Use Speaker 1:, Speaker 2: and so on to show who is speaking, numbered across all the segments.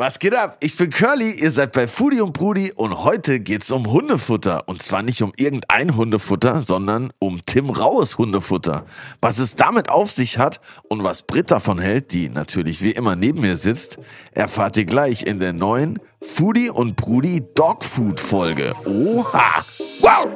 Speaker 1: Was geht ab? Ich bin Curly, ihr seid bei Foodie und Brudi und heute geht's um Hundefutter. Und zwar nicht um irgendein Hundefutter, sondern um Tim Raues Hundefutter. Was es damit auf sich hat und was Britt davon hält, die natürlich wie immer neben mir sitzt, erfahrt ihr gleich in der neuen Foodie und Brudi Dogfood Folge. Oha! Wow!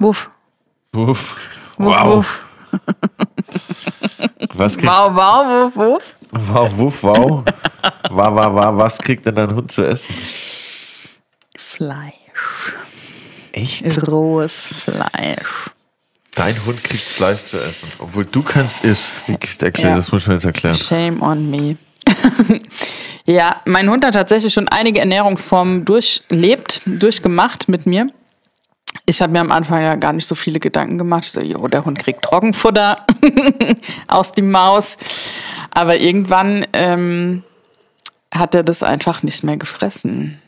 Speaker 2: Wuff.
Speaker 1: Wuff. Wow.
Speaker 2: wuff.
Speaker 1: Was kriegt,
Speaker 2: Wow, wow, wuff, wuff.
Speaker 1: wow, wuff, wow. Wow, wow, wow. Was kriegt denn dein Hund zu essen?
Speaker 2: Fleisch.
Speaker 1: Echt?
Speaker 2: Rohes Fleisch.
Speaker 1: Dein Hund kriegt Fleisch zu essen. Obwohl du kannst erkläre,
Speaker 2: Ja.
Speaker 1: das muss ich mir jetzt erklären.
Speaker 2: Shame on me. ja, mein Hund hat tatsächlich schon einige Ernährungsformen durchlebt, durchgemacht mit mir. Ich habe mir am Anfang ja gar nicht so viele Gedanken gemacht. So, jo, der Hund kriegt Trockenfutter aus die Maus. Aber irgendwann ähm, hat er das einfach nicht mehr gefressen.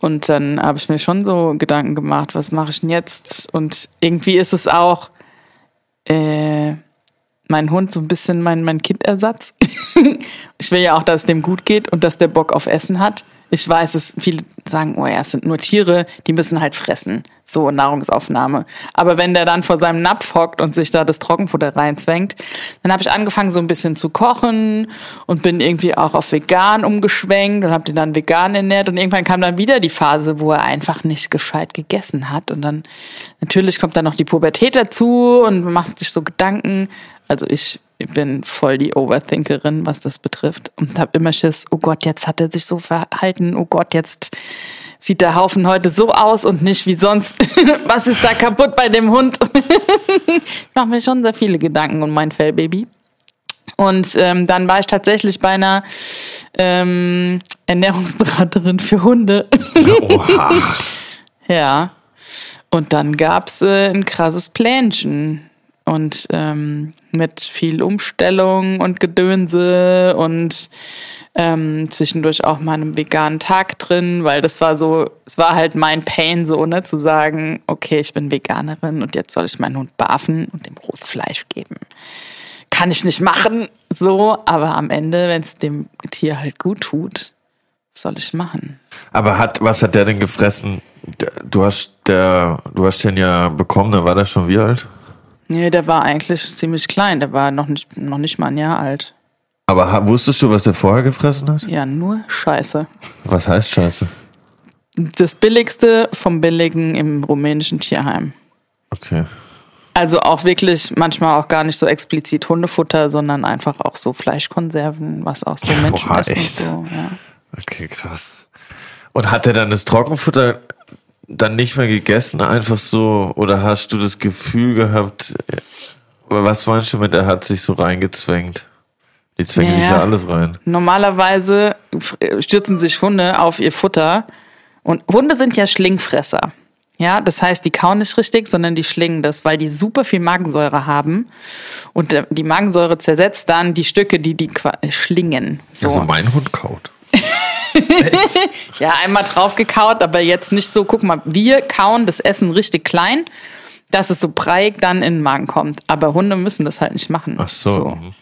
Speaker 2: Und dann habe ich mir schon so Gedanken gemacht, was mache ich denn jetzt? Und irgendwie ist es auch äh, mein Hund so ein bisschen mein, mein Kindersatz. ich will ja auch, dass es dem gut geht und dass der Bock auf Essen hat. Ich weiß, es viele sagen, oh ja, es sind nur Tiere, die müssen halt fressen. So Nahrungsaufnahme. Aber wenn der dann vor seinem Napf hockt und sich da das Trockenfutter reinzwängt, dann habe ich angefangen so ein bisschen zu kochen und bin irgendwie auch auf vegan umgeschwenkt und habe den dann vegan ernährt und irgendwann kam dann wieder die Phase, wo er einfach nicht gescheit gegessen hat und dann natürlich kommt dann noch die Pubertät dazu und man macht sich so Gedanken. Also ich bin voll die Overthinkerin, was das betrifft und habe immer Schiss, oh Gott, jetzt hat er sich so verhalten, oh Gott, jetzt sieht der Haufen heute so aus und nicht wie sonst. Was ist da kaputt bei dem Hund? ich mache mir schon sehr viele Gedanken um mein Fellbaby. Und ähm, dann war ich tatsächlich bei einer ähm, Ernährungsberaterin für Hunde.
Speaker 1: Oha.
Speaker 2: ja. Und dann gab's äh, ein krasses Plänchen. Und ähm, mit viel Umstellung und Gedönse und ähm, zwischendurch auch mal einen veganen Tag drin, weil das war so, es war halt mein Pain, so, ne, zu sagen, okay, ich bin Veganerin und jetzt soll ich meinen Hund barfen und dem rohes Fleisch geben. Kann ich nicht machen, so, aber am Ende, wenn es dem Tier halt gut tut, soll ich machen?
Speaker 1: Aber hat, was hat der denn gefressen? Du hast, der, du hast den ja bekommen, da war der schon wie alt?
Speaker 2: Nee, der war eigentlich ziemlich klein, der war noch nicht, noch nicht mal ein Jahr alt.
Speaker 1: Aber wusstest du, was der vorher gefressen hat?
Speaker 2: Ja, nur Scheiße.
Speaker 1: Was heißt Scheiße?
Speaker 2: Das Billigste vom Billigen im rumänischen Tierheim.
Speaker 1: Okay.
Speaker 2: Also auch wirklich manchmal auch gar nicht so explizit Hundefutter, sondern einfach auch so Fleischkonserven, was auch so Menschen
Speaker 1: Boah,
Speaker 2: essen.
Speaker 1: echt?
Speaker 2: So, ja.
Speaker 1: Okay, krass. Und hat er dann das Trockenfutter dann nicht mehr gegessen, einfach so? Oder hast du das Gefühl gehabt, äh, was meinst du mit, er hat sich so reingezwängt? Die zwängen sich
Speaker 2: Ja.
Speaker 1: ja alles rein.
Speaker 2: Normalerweise f- stürzen sich Hunde auf ihr Futter und Hunde sind ja Schlingfresser. Ja, das heißt, die kauen nicht richtig, sondern die schlingen das, weil die super viel Magensäure haben und der- die Magensäure zersetzt dann die Stücke, die die äh, schlingen. So.
Speaker 1: Also mein Hund kaut.
Speaker 2: Ja, einmal drauf gekaut, aber jetzt nicht so, guck mal, wir kauen das Essen richtig klein, dass es so breiig dann in den Magen kommt. Aber Hunde müssen das halt nicht machen.
Speaker 1: Ach so. mhm.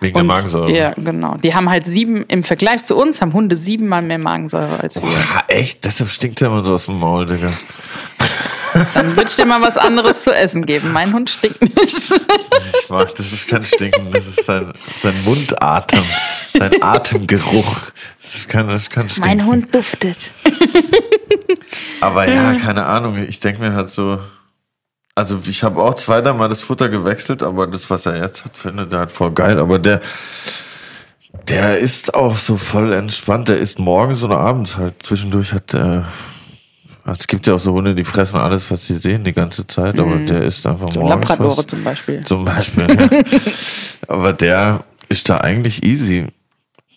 Speaker 1: Wegen
Speaker 2: Und,
Speaker 1: der Magensäure.
Speaker 2: Ja, genau. Die haben halt sieben, im Vergleich zu uns haben Hunde siebenmal mehr Magensäure als wir.
Speaker 1: Boah, echt? Deshalb stinkt er immer so aus dem Maul, Digga.
Speaker 2: Dann würde ich dir mal was anderes zu essen geben. Mein Hund stinkt nicht.
Speaker 1: Ich mag, das ist kein Stinken, das ist sein, sein Mundatem, sein Atemgeruch. Das ist kein, das ist kein Stinken.
Speaker 2: Mein Hund duftet.
Speaker 1: Aber ja, keine Ahnung. Ich denke mir halt so. Also ich habe auch zweimal mal das Futter gewechselt, aber das, was er jetzt hat, findet er halt voll geil. Aber der, der ist auch so voll entspannt. Der isst morgens oder abends halt. Zwischendurch hat er. Es gibt ja auch so Hunde, die fressen alles, was sie sehen, die ganze Zeit, aber der isst einfach
Speaker 2: So
Speaker 1: morgens
Speaker 2: Labradore
Speaker 1: was.
Speaker 2: zum Beispiel.
Speaker 1: Zum Beispiel. ja. aber der ist da eigentlich easy.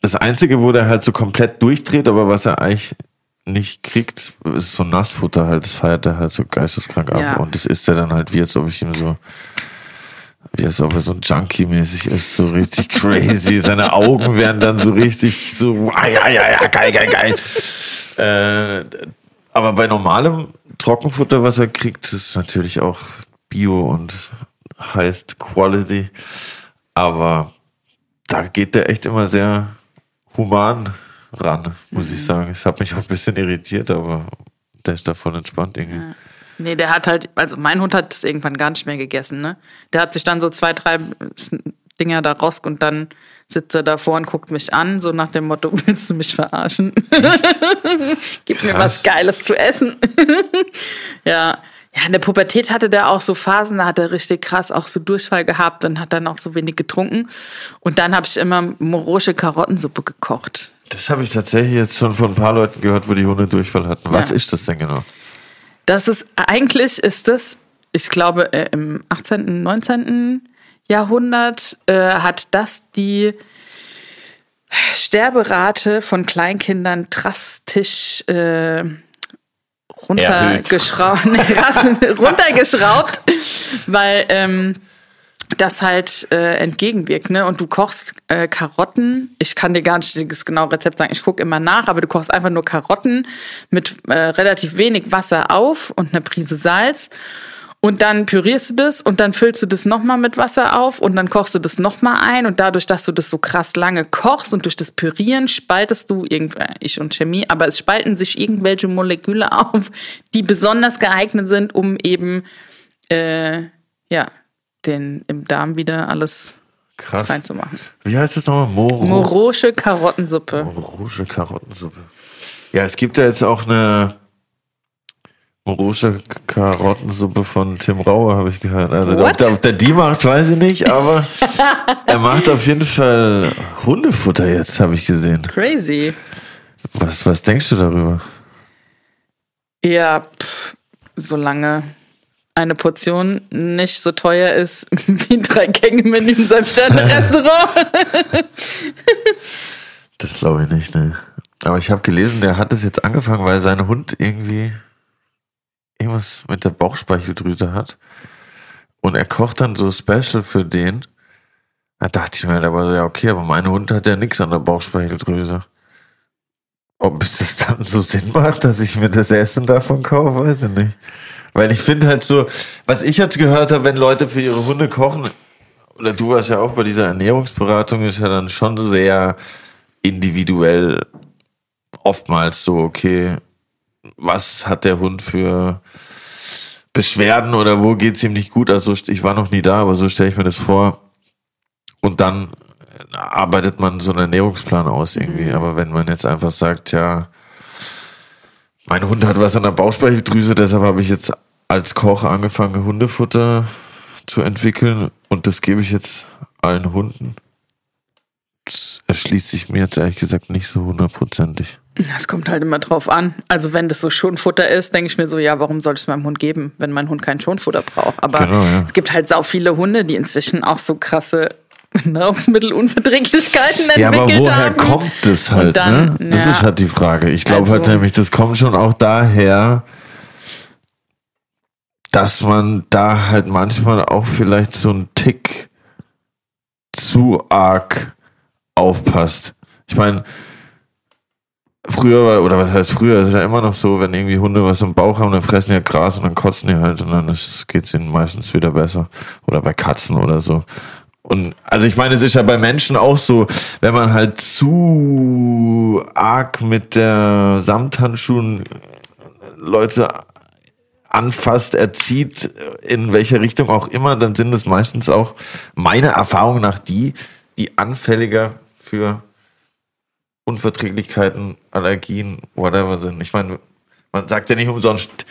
Speaker 1: Das Einzige, wo der halt so komplett durchdreht, aber was er eigentlich nicht kriegt, ist so Nassfutter halt. Das feiert er halt so geisteskrank ab.
Speaker 2: Ja.
Speaker 1: Und das isst er dann halt wie, als ob ich ihm so wie als ob er so ein Junkie-mäßig ist, so richtig crazy. Seine Augen werden dann so richtig so, ah, ja, ja, ja, geil, geil, geil. Äh, aber bei normalem Trockenfutter, was er kriegt, ist natürlich auch Bio und heißt Quality. Aber da geht der echt immer sehr human ran, muss ich sagen. Es hat mich auch ein bisschen irritiert, aber der ist davon entspannt irgendwie.
Speaker 2: Ja. Nee, der hat halt, also mein Hund hat es irgendwann gar nicht mehr gegessen, ne? Der hat sich dann so zwei, drei Dinger da raus und dann sitzt er davor und guckt mich an, so nach dem Motto, willst du mich verarschen? Gib mir was Geiles zu essen. ja. Ja, in der Pubertät hatte der auch so Phasen, da hat er richtig krass auch so Durchfall gehabt und hat dann auch so wenig getrunken. Und dann habe ich immer morosche Karottensuppe gekocht.
Speaker 1: Das habe ich tatsächlich jetzt schon von ein paar Leuten gehört, wo die Hunde Durchfall hatten. Was ja. ist das denn genau?
Speaker 2: Das ist, eigentlich ist das, ich glaube, äh, im 18., 19. Jahrhundert äh, hat das die Sterberate von Kleinkindern drastisch äh, runtergeschraubt, runtergeschraubt weil ähm, das halt äh, entgegenwirkt, ne? Und du kochst äh, Karotten. Ich kann dir gar nicht das genaue Rezept sagen. Ich gucke immer nach, aber du kochst einfach nur Karotten mit äh, relativ wenig Wasser auf und einer Prise Salz. Und dann pürierst du das und dann füllst du das nochmal mit Wasser auf und dann kochst du das nochmal ein und dadurch, dass du das so krass lange kochst und durch das Pürieren spaltest du, äh, ich und Chemie, aber es spalten sich irgendwelche Moleküle auf, die besonders geeignet sind, um eben, äh, ja, den im Darm wieder alles Krass. reinzumachen.
Speaker 1: Wie heißt das nochmal?
Speaker 2: Moro Morosche Karottensuppe.
Speaker 1: Morosche Karottensuppe. Ja, es gibt ja jetzt auch eine Morosche Karottensuppe von Tim Rauer, habe ich gehört. Also ob der, ob der, die macht, weiß ich nicht, aber er macht auf jeden Fall Hundefutter jetzt, habe ich gesehen.
Speaker 2: Crazy.
Speaker 1: Was, was denkst du darüber?
Speaker 2: Ja, pff, solange eine Portion nicht so teuer ist wie drei Gänge-Menü in seinem Sterne-Restaurant.
Speaker 1: das glaube ich nicht, ne. Aber ich habe gelesen, der hat es jetzt angefangen, weil sein Hund irgendwie irgendwas mit der Bauchspeicheldrüse hat. Und er kocht dann so Special für den. Da dachte ich mir halt aber so, ja, okay, aber mein Hund hat ja nichts an der Bauchspeicheldrüse. Ob es das dann so Sinn macht, dass ich mir das Essen davon kaufe, weiß ich nicht. Weil ich finde halt so, was ich jetzt gehört habe, wenn Leute für ihre Hunde kochen, oder du warst ja auch bei dieser Ernährungsberatung, ist ja dann schon sehr individuell oftmals so, okay, was hat der Hund für Beschwerden oder wo geht es ihm nicht gut? Also ich war noch nie da, aber so stelle ich mir das vor. Und dann arbeitet man so einen Ernährungsplan aus irgendwie. Mhm. Aber wenn man jetzt einfach sagt, ja, mein Hund hat was an der Bauchspeicheldrüse, deshalb habe ich jetzt als Koch angefangen, Hundefutter zu entwickeln und das gebe ich jetzt allen Hunden. Das erschließt sich mir jetzt ehrlich gesagt nicht so hundertprozentig.
Speaker 2: Das kommt halt immer drauf an. Also wenn das so Schonfutter ist, denke ich mir so, ja, warum soll ich es meinem Hund geben, wenn mein Hund kein Schonfutter braucht? Aber genau, ja. es gibt halt sau viele Hunde, die inzwischen auch so krasse Nahrungsmittelunverträglichkeiten entwickelt
Speaker 1: Ja, aber woher haben. kommt das halt? Dann, ne? Das ja, ist halt die Frage. Ich glaube halt also, halt nämlich, das kommt schon auch daher, dass man da halt manchmal auch vielleicht so einen Tick zu arg aufpasst. Ich meine, früher war, oder was heißt früher, ist ja immer noch so, wenn irgendwie Hunde was im Bauch haben, dann fressen die ja Gras und dann kotzen die halt und dann geht es ihnen meistens wieder besser. Oder bei Katzen oder so. Und also ich meine, es ist ja bei Menschen auch so, wenn man halt zu arg mit der Samthandschuhen Leute anfasst, erzieht, in welche Richtung auch immer, dann sind es meistens auch meiner Erfahrung nach die, die anfälliger für Unverträglichkeiten, Allergien, whatever sind. Ich meine, man sagt ja nicht umsonst,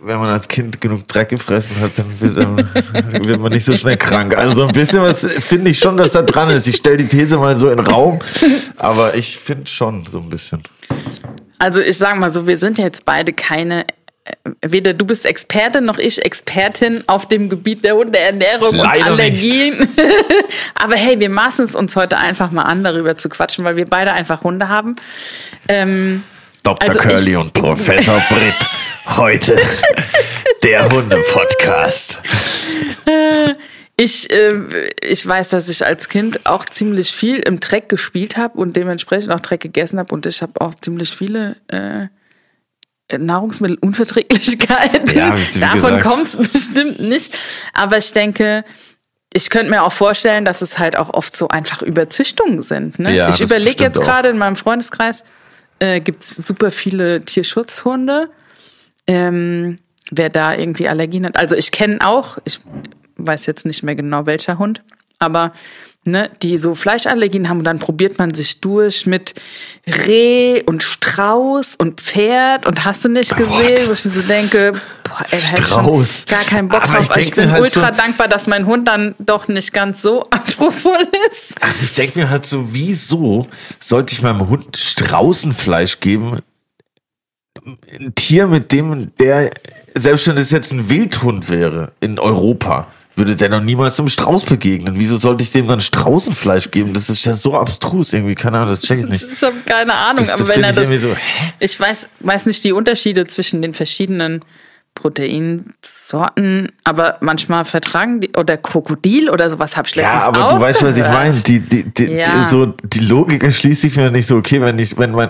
Speaker 1: wenn man als Kind genug Dreck gefressen hat, dann wird, dann wird man nicht so schnell krank. Also so ein bisschen was finde ich schon, dass da dran ist. Ich stelle die These mal so in den Raum, aber ich finde schon so ein bisschen.
Speaker 2: Also ich sage mal so, wir sind ja jetzt beide keine weder du bist Experte noch ich Expertin auf dem Gebiet der Hundeernährung Leider und Allergien. Aber hey, wir maßen es uns heute einfach mal an, darüber zu quatschen, weil wir beide einfach Hunde haben.
Speaker 1: Ähm, Dr. Also Curly ich, und Professor Britt. Heute der Hunde-Podcast.
Speaker 2: Ich, äh, ich weiß, dass ich als Kind auch ziemlich viel im Dreck gespielt habe und dementsprechend auch Dreck gegessen habe und ich habe auch ziemlich viele äh, Nahrungsmittelunverträglichkeiten.
Speaker 1: Ja,
Speaker 2: Davon kommt es bestimmt nicht. Aber ich denke, ich könnte mir auch vorstellen, dass es halt auch oft so einfach Überzüchtungen sind. Ne?
Speaker 1: Ja,
Speaker 2: ich überlege jetzt gerade in meinem Freundeskreis, äh, gibt es super viele Tierschutzhunde. Ähm, wer da irgendwie Allergien hat. Also ich kenne auch, ich weiß jetzt nicht mehr genau welcher Hund, aber ne, die so Fleischallergien haben und dann probiert man sich durch mit Reh und Strauß und Pferd und hast du nicht gesehen,
Speaker 1: What?
Speaker 2: wo ich mir so denke, boah, ey, ich
Speaker 1: Strauß.
Speaker 2: gar keinen Bock
Speaker 1: Aber
Speaker 2: drauf.
Speaker 1: ich
Speaker 2: Aber ich,
Speaker 1: mir
Speaker 2: bin
Speaker 1: halt
Speaker 2: ultra
Speaker 1: so-
Speaker 2: dankbar, dass mein Hund dann doch nicht ganz so anspruchsvoll ist.
Speaker 1: Also ich denke mir halt so, wieso sollte ich meinem Hund Straußenfleisch geben? Ein Tier, mit dem der, selbst wenn es jetzt ein Wildhund wäre in Europa, würde der noch niemals einem Strauß begegnen. Wieso sollte ich dem dann Straußenfleisch geben? Das ist ja so abstrus irgendwie. Keine Ahnung, das check ich nicht.
Speaker 2: Ich habe keine Ahnung,
Speaker 1: Das-
Speaker 2: aber
Speaker 1: das
Speaker 2: wenn er das.
Speaker 1: so,
Speaker 2: ich weiß, weiß nicht die Unterschiede zwischen den verschiedenen Proteinsorten, aber manchmal vertragen die. Oder Krokodil oder sowas habe ich letztens
Speaker 1: Ja, aber
Speaker 2: auch
Speaker 1: du weißt, was ich
Speaker 2: gehört.
Speaker 1: meine. Die, die, die,
Speaker 2: Ja.
Speaker 1: so, die Logik erschließt sich mir nicht so, okay, wenn ich, wenn mein,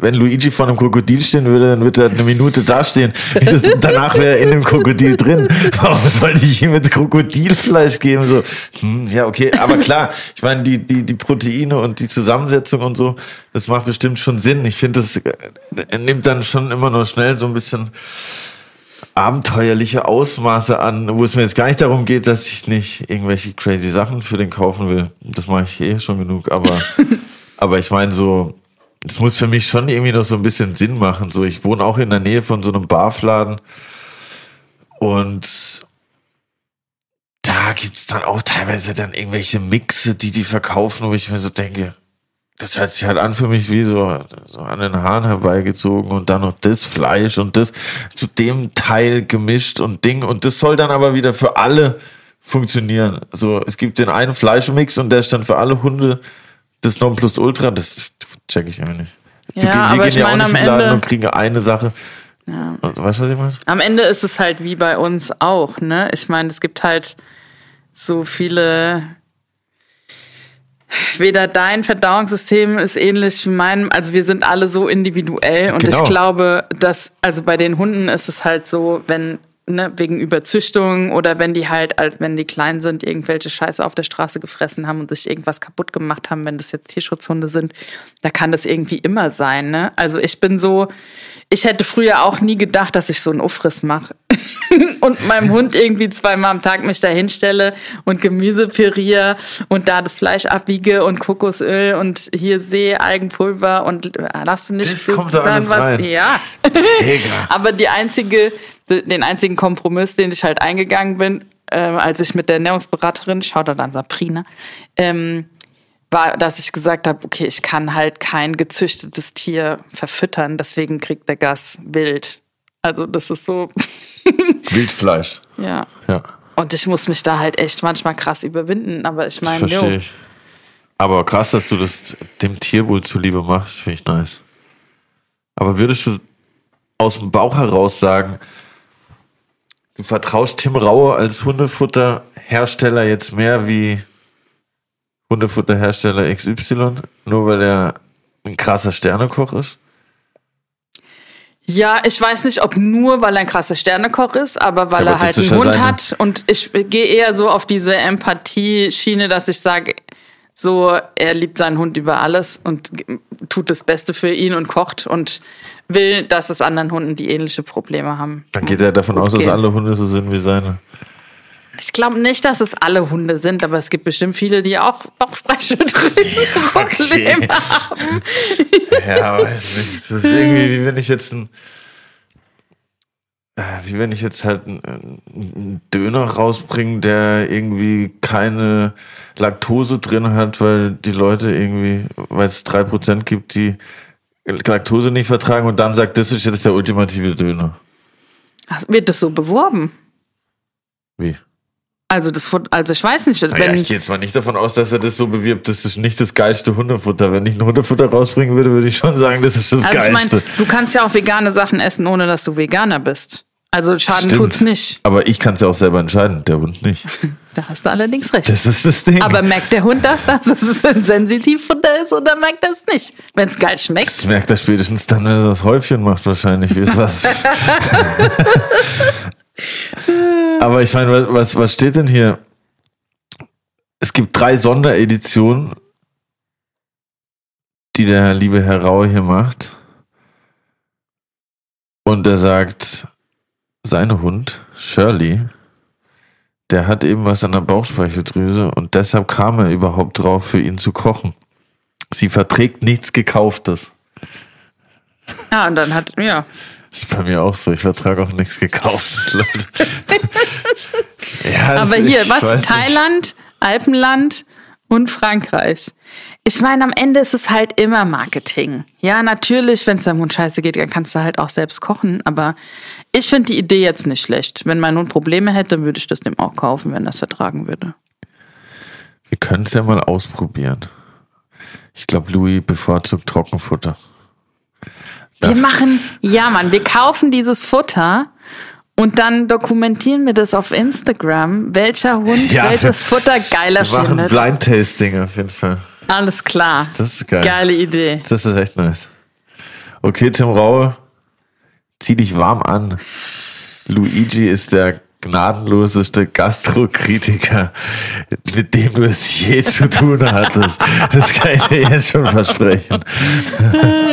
Speaker 1: wenn Luigi vor einem Krokodil stehen würde, dann würde er eine Minute dastehen. Dass- danach wäre er in dem Krokodil drin. Warum sollte ich ihm jetzt Krokodilfleisch geben? So, hm, ja, okay, aber klar, ich meine, die, die, die Proteine und die Zusammensetzung und so, das macht bestimmt schon Sinn. Ich finde, das nimmt dann schon immer noch schnell so ein bisschen abenteuerliche Ausmaße an, wo es mir jetzt gar nicht darum geht, dass ich nicht irgendwelche crazy Sachen für den kaufen will. Das mache ich eh schon genug, aber, aber ich meine so, es muss für mich schon irgendwie noch so ein bisschen Sinn machen. So, ich wohne auch in der Nähe von so einem Barfladen und da gibt's dann auch teilweise dann irgendwelche Mixe, die die verkaufen, wo ich mir so denke, das hört sich halt an für mich wie so, so an den Haaren herbeigezogen und dann noch das Fleisch und das zu dem Teil gemischt und Ding und das soll dann aber wieder für alle funktionieren. So, es gibt den einen Fleischmix und der ist dann für alle Hunde das Nonplusultra, das check ich nicht.
Speaker 2: Ja,
Speaker 1: wir
Speaker 2: aber ich
Speaker 1: ja auch nicht im Laden
Speaker 2: Ende-
Speaker 1: und kriegen eine Sache.
Speaker 2: Ja.
Speaker 1: Weißt du, was ich meine?
Speaker 2: Am Ende ist es halt wie bei uns auch, ne? Ich meine, es gibt halt so viele. Weder dein Verdauungssystem ist ähnlich wie meinem, also wir sind alle so individuell und
Speaker 1: Genau.
Speaker 2: ich glaube, dass, also bei den Hunden ist es halt so, wenn, ne, wegen Überzüchtung oder wenn die halt, als wenn die klein sind, irgendwelche Scheiße auf der Straße gefressen haben und sich irgendwas kaputt gemacht haben, wenn das jetzt Tierschutzhunde sind, da kann das irgendwie immer sein, ne? Also ich bin so, ich hätte früher auch nie gedacht, dass ich so einen Ufriss mache und meinem Hund irgendwie zweimal am Tag mich da hinstelle und Gemüse püriere und da das Fleisch abwiege und Kokosöl und hier Seealgenpulver und äh, lass du nicht
Speaker 1: Das
Speaker 2: so
Speaker 1: kommt da alles rein.
Speaker 2: Ja. Aber die einzige, den einzigen Kompromiss, den ich halt eingegangen bin, äh, als ich mit der Ernährungsberaterin, schaut da dann Sabrina, ähm, war, dass ich gesagt habe, okay, ich kann halt kein gezüchtetes Tier verfüttern, deswegen kriegt der Gas wild. Also das ist so,
Speaker 1: Wildfleisch.
Speaker 2: ja.
Speaker 1: Ja.
Speaker 2: Und ich muss mich da halt echt manchmal krass überwinden, aber ich meine,
Speaker 1: verstehe ich. Aber krass, dass du das dem Tierwohl zuliebe machst, finde ich nice. Aber würdest du aus dem Bauch heraus sagen, du vertraust Tim Raue als Hundefutterhersteller jetzt mehr wie Hundefutterhersteller XY, nur weil er ein krasser Sternekoch ist?
Speaker 2: Ja, ich weiß nicht, ob nur, weil er ein krasser Sternekoch ist, aber weil
Speaker 1: Ja,
Speaker 2: er
Speaker 1: aber
Speaker 2: halt
Speaker 1: das ist
Speaker 2: einen Hund
Speaker 1: seine-
Speaker 2: hat. Und ich gehe eher so auf diese Empathie-Schiene, dass ich sage, so, er liebt seinen Hund über alles und tut das Beste für ihn und kocht und will, dass es anderen Hunden, die ähnliche Probleme haben.
Speaker 1: Dann geht er davon aus, dass
Speaker 2: Okay.
Speaker 1: alle Hunde so sind wie seine.
Speaker 2: Ich glaube nicht, dass es alle Hunde sind, aber es gibt bestimmt viele, die auch Bauchspeicheldrüsenprobleme haben.
Speaker 1: Ja, weiß nicht. Das ist irgendwie, wie wenn ich jetzt ein. Äh, Wie wenn ich jetzt halt einen, Döner rausbringe, der irgendwie keine Laktose drin hat, weil die Leute irgendwie, weil es 3% gibt, die Laktose nicht vertragen und dann sagt, das ist jetzt der ultimative Döner.
Speaker 2: Ach, Wird das so beworben?
Speaker 1: Wie?
Speaker 2: Also, das, also ich weiß nicht,
Speaker 1: Naja,
Speaker 2: wenn
Speaker 1: ich gehe jetzt mal nicht davon aus, dass er das so bewirbt, das ist nicht das geilste Hundefutter. Wenn ich ein Hundefutter rausbringen würde, würde ich schon sagen, das ist das
Speaker 2: Also ich meine,
Speaker 1: geilste.
Speaker 2: du kannst ja auch vegane Sachen essen, ohne dass du Veganer bist. Also Schaden
Speaker 1: Stimmt.
Speaker 2: tut's nicht.
Speaker 1: Aber ich kann es ja auch selber entscheiden, der Hund nicht.
Speaker 2: Da hast du allerdings recht.
Speaker 1: Das ist das Ding.
Speaker 2: Aber merkt der Hund das, dass es ein Sensitivfutter ist oder merkt er es nicht? Wenn es geil schmeckt.
Speaker 1: Das merkt er spätestens dann, wenn er das Häufchen macht, wahrscheinlich, wie es was. Aber ich meine, was, was steht denn hier? Es gibt drei Sondereditionen, die der liebe Herr Rau hier macht. Und er sagt, sein Hund, Shirley, der hat eben was an der Bauchspeicheldrüse und deshalb kam er überhaupt drauf, für ihn zu kochen. Sie verträgt nichts Gekauftes.
Speaker 2: Ja, und dann hat, ja.
Speaker 1: Das ist bei mir auch so. Ich vertrage auch nichts Gekauftes, Leute.
Speaker 2: ja, Aber hier, was? Thailand, Alpenland und Frankreich. Ich meine, am Ende ist es halt immer Marketing. Ja, natürlich, wenn es deinem Hund scheiße geht, dann kannst du halt auch selbst kochen. Aber ich finde die Idee jetzt nicht schlecht. Wenn mein Hund Probleme hätte, würde ich das dem auch kaufen, wenn das vertragen würde.
Speaker 1: Wir können es ja mal ausprobieren. Ich glaube, Louis bevorzugt Trockenfutter.
Speaker 2: Wir machen, ja Mann, wir kaufen dieses Futter und dann dokumentieren wir das auf Instagram, welcher Hund ja, welches Futter geiler wir machen findet.
Speaker 1: Blind Tasting auf jeden Fall.
Speaker 2: Alles klar.
Speaker 1: Das ist geil.
Speaker 2: Geile Idee.
Speaker 1: Das ist echt nice. Okay, Tim Raue, zieh dich warm an. Luigi ist der gnadenloseste Gastrokritiker, mit dem du es je zu tun hattest. Das kann ich dir jetzt schon versprechen.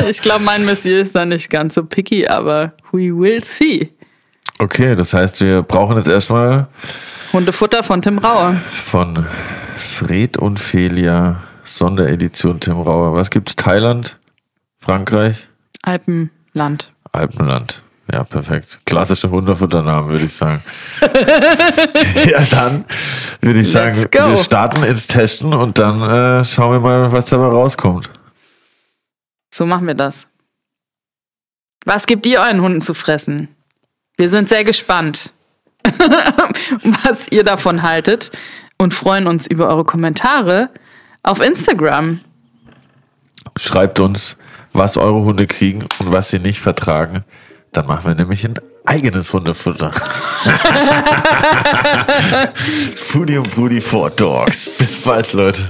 Speaker 2: Ich glaube, mein Monsieur ist da nicht ganz so picky, aber we will see.
Speaker 1: Okay, das heißt, wir brauchen jetzt erstmal
Speaker 2: Hundefutter von Tim Rauer.
Speaker 1: Von Fred und Felia, Sonderedition Tim Rauer. Was gibt's? Thailand? Frankreich?
Speaker 2: Alpenland.
Speaker 1: Alpenland. Ja, perfekt. Klassische Hunderfutternamen, würde ich sagen. ja, dann würde ich sagen, wir starten ins Testen und dann äh, schauen wir mal, was dabei rauskommt.
Speaker 2: So machen wir das. Was gibt ihr euren Hunden zu fressen? Wir sind sehr gespannt, was ihr davon haltet und freuen uns über eure Kommentare auf Instagram.
Speaker 1: Schreibt uns, was eure Hunde kriegen und was sie nicht vertragen. Dann machen wir nämlich ein eigenes Hundefutter. Foodie und Brudi for Dogs. Bis bald, Leute.